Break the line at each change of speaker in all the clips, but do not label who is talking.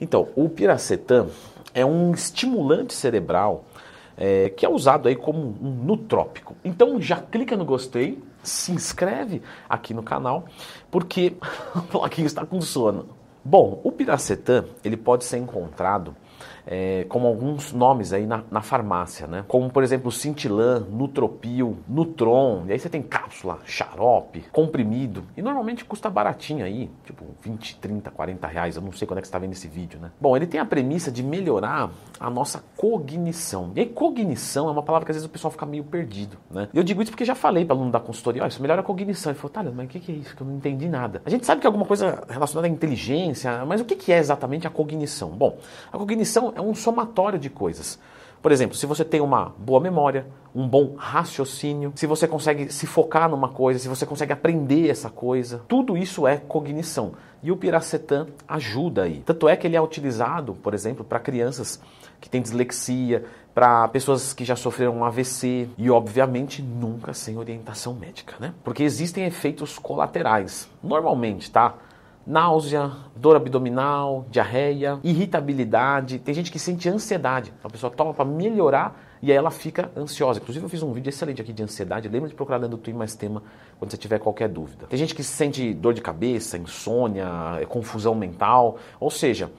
Então, o piracetam é um estimulante cerebral é, que é usado aí como um nutrópico. Então já clica no gostei, se inscreve aqui no canal, porque o Floquinho está com sono. Bom, o piracetam ele pode ser encontrado é, como alguns nomes aí na, na, farmácia, né? Como, por exemplo, Cintilan, Nutropil, Nutron, e aí você tem cápsula, xarope, comprimido, e normalmente custa baratinho aí, tipo 20, 30, 40 reais, eu não sei quando é que você está vendo esse vídeo, né? Bom, ele tem a premissa de melhorar a nossa cognição. E aí, cognição é uma palavra que às vezes o pessoal fica meio perdido, né? Eu digo isso porque já falei para aluno da consultoria, isso melhora a cognição. Ele falou, tá, mas o que, que é isso? Que eu não entendi nada. A gente sabe que é alguma coisa relacionada à inteligência, mas o que, que é exatamente a cognição? Bom, a cognição é um somatório de coisas. Por exemplo, se você tem uma boa memória, um bom raciocínio, se você consegue se focar numa coisa, se você consegue aprender essa coisa, tudo isso é cognição. E o piracetam ajuda aí. Tanto é que ele é utilizado, por exemplo, para crianças que têm dislexia, para pessoas que já sofreram um AVC e, obviamente, nunca sem orientação médica, né? Porque existem efeitos colaterais. Normalmente, tá? Náusea, dor abdominal, diarreia, irritabilidade. Tem gente que sente ansiedade. A pessoa toma para melhorar e aí ela fica ansiosa. Inclusive eu fiz um vídeo excelente aqui de ansiedade. Lembra de procurar dentro do Twin Mais Tema quando você tiver qualquer dúvida. Tem gente que sente dor de cabeça, insônia, é, confusão mental. Ou seja,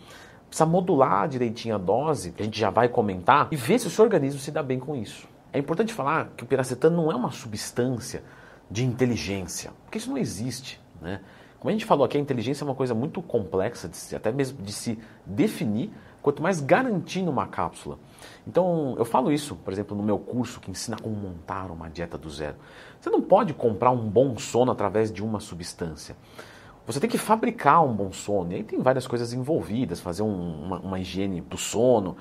precisa modular direitinho a dose, que a gente já vai comentar, e ver se o seu organismo se dá bem com isso. É importante falar que o piracetam não é uma substância de inteligência, porque isso não existe. Né? Como a gente falou aqui, a inteligência é uma coisa muito complexa, de se, até mesmo de se definir, quanto mais garantir numa cápsula. Então, eu falo isso, por exemplo, no meu curso que ensina como montar uma dieta do zero. Você não pode comprar um bom sono através de uma substância. Você tem que fabricar um bom sono. E aí tem várias coisas envolvidas, fazer um, uma, uma higiene do sono,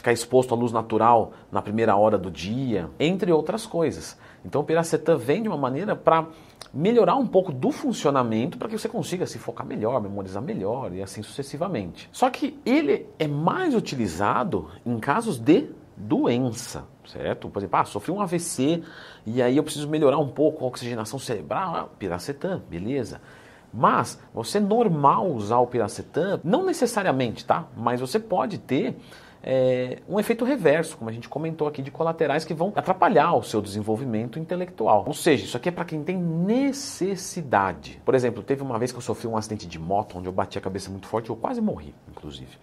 ficar exposto à luz natural na primeira hora do dia, entre outras coisas. Então o piracetam vem de uma maneira para melhorar um pouco do funcionamento para que você consiga se focar melhor, memorizar melhor e assim sucessivamente. Só que ele é mais utilizado em casos de doença, certo? Por exemplo, ah, sofri um AVC e aí eu preciso melhorar um pouco a oxigenação cerebral, ah, piracetam, beleza. Mas você normal usar o piracetam, não necessariamente, tá? Mas você pode ter é, um efeito reverso, como a gente comentou aqui, de colaterais que vão atrapalhar o seu desenvolvimento intelectual. Ou seja, isso aqui é para quem tem necessidade. Por exemplo, teve uma vez que eu sofri um acidente de moto onde eu bati a cabeça muito forte, eu quase morri, inclusive.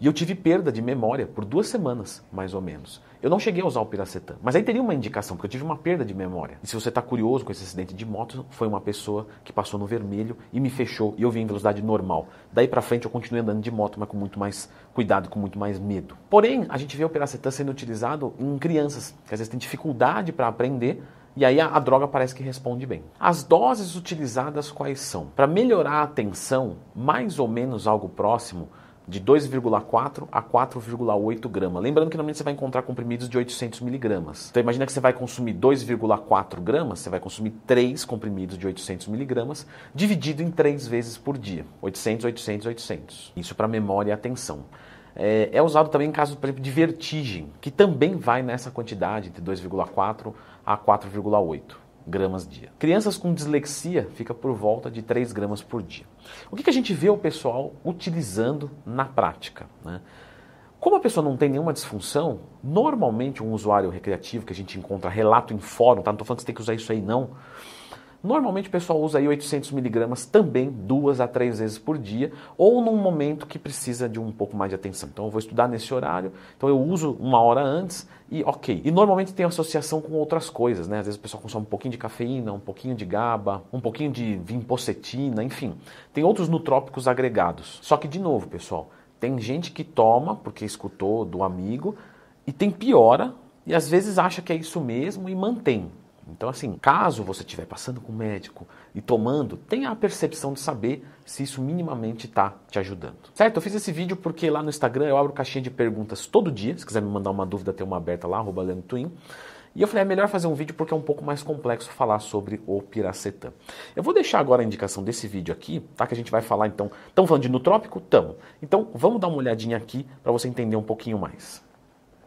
E eu tive perda de memória por duas semanas, mais ou menos. Eu não cheguei a usar o piracetam, mas aí teria uma indicação, porque eu tive uma perda de memória. E se você está curioso com esse acidente de moto, foi uma pessoa que passou no vermelho e me fechou e eu vim em velocidade normal. Daí para frente eu continuei andando de moto, mas com muito mais cuidado, com muito mais medo. Porém, a gente vê o piracetam sendo utilizado em crianças, que às vezes têm dificuldade para aprender e aí a, a, droga parece que responde bem. As doses utilizadas quais são? Para melhorar a atenção, mais ou menos algo próximo de 2,4 a 4,8 gramas. Lembrando que normalmente você vai encontrar comprimidos de 800 miligramas. Então imagina que você vai consumir 2,4 gramas, você vai consumir 3 comprimidos de 800 miligramas, dividido em 3 vezes por dia. 800, 800, 800. Isso para memória e atenção. É, é, usado também em casos, por exemplo, de vertigem, que também vai nessa quantidade, de 2,4 a 4,8 gramas dia. Crianças com dislexia fica por volta de 3 gramas por dia. O que, que a gente vê o pessoal utilizando na prática? Né? Como a pessoa não tem nenhuma disfunção, normalmente um usuário recreativo que a gente encontra relato em fórum, tá? não estou falando que você tem que usar isso aí não, Normalmente o pessoal usa aí 800 miligramas também duas a três vezes por dia ou num momento que precisa de um pouco mais de atenção. Então eu vou estudar nesse horário, então eu uso uma hora antes e ok. E normalmente tem associação com outras coisas, né? Às vezes o pessoal consome um pouquinho de cafeína, um pouquinho de GABA, um pouquinho de vinpocetina, enfim. Tem outros nutrópicos agregados. Só que de novo, pessoal, tem gente que toma porque escutou do amigo e tem piora e às vezes acha que é isso mesmo e mantém. Então, assim, caso você estiver passando com o médico e tomando, tenha a percepção de saber se isso minimamente está te ajudando. Certo? Eu fiz esse vídeo porque lá no Instagram eu abro caixinha de perguntas todo dia. Se quiser me mandar uma dúvida, tem uma aberta lá, arroba. E eu falei, é melhor fazer um vídeo porque é um pouco mais complexo falar sobre o piracetam. Eu vou deixar agora a indicação desse vídeo aqui, tá? Que a gente vai falar então. Estamos falando de nutrópico? Tamo. Então vamos dar uma olhadinha aqui para você entender um pouquinho mais.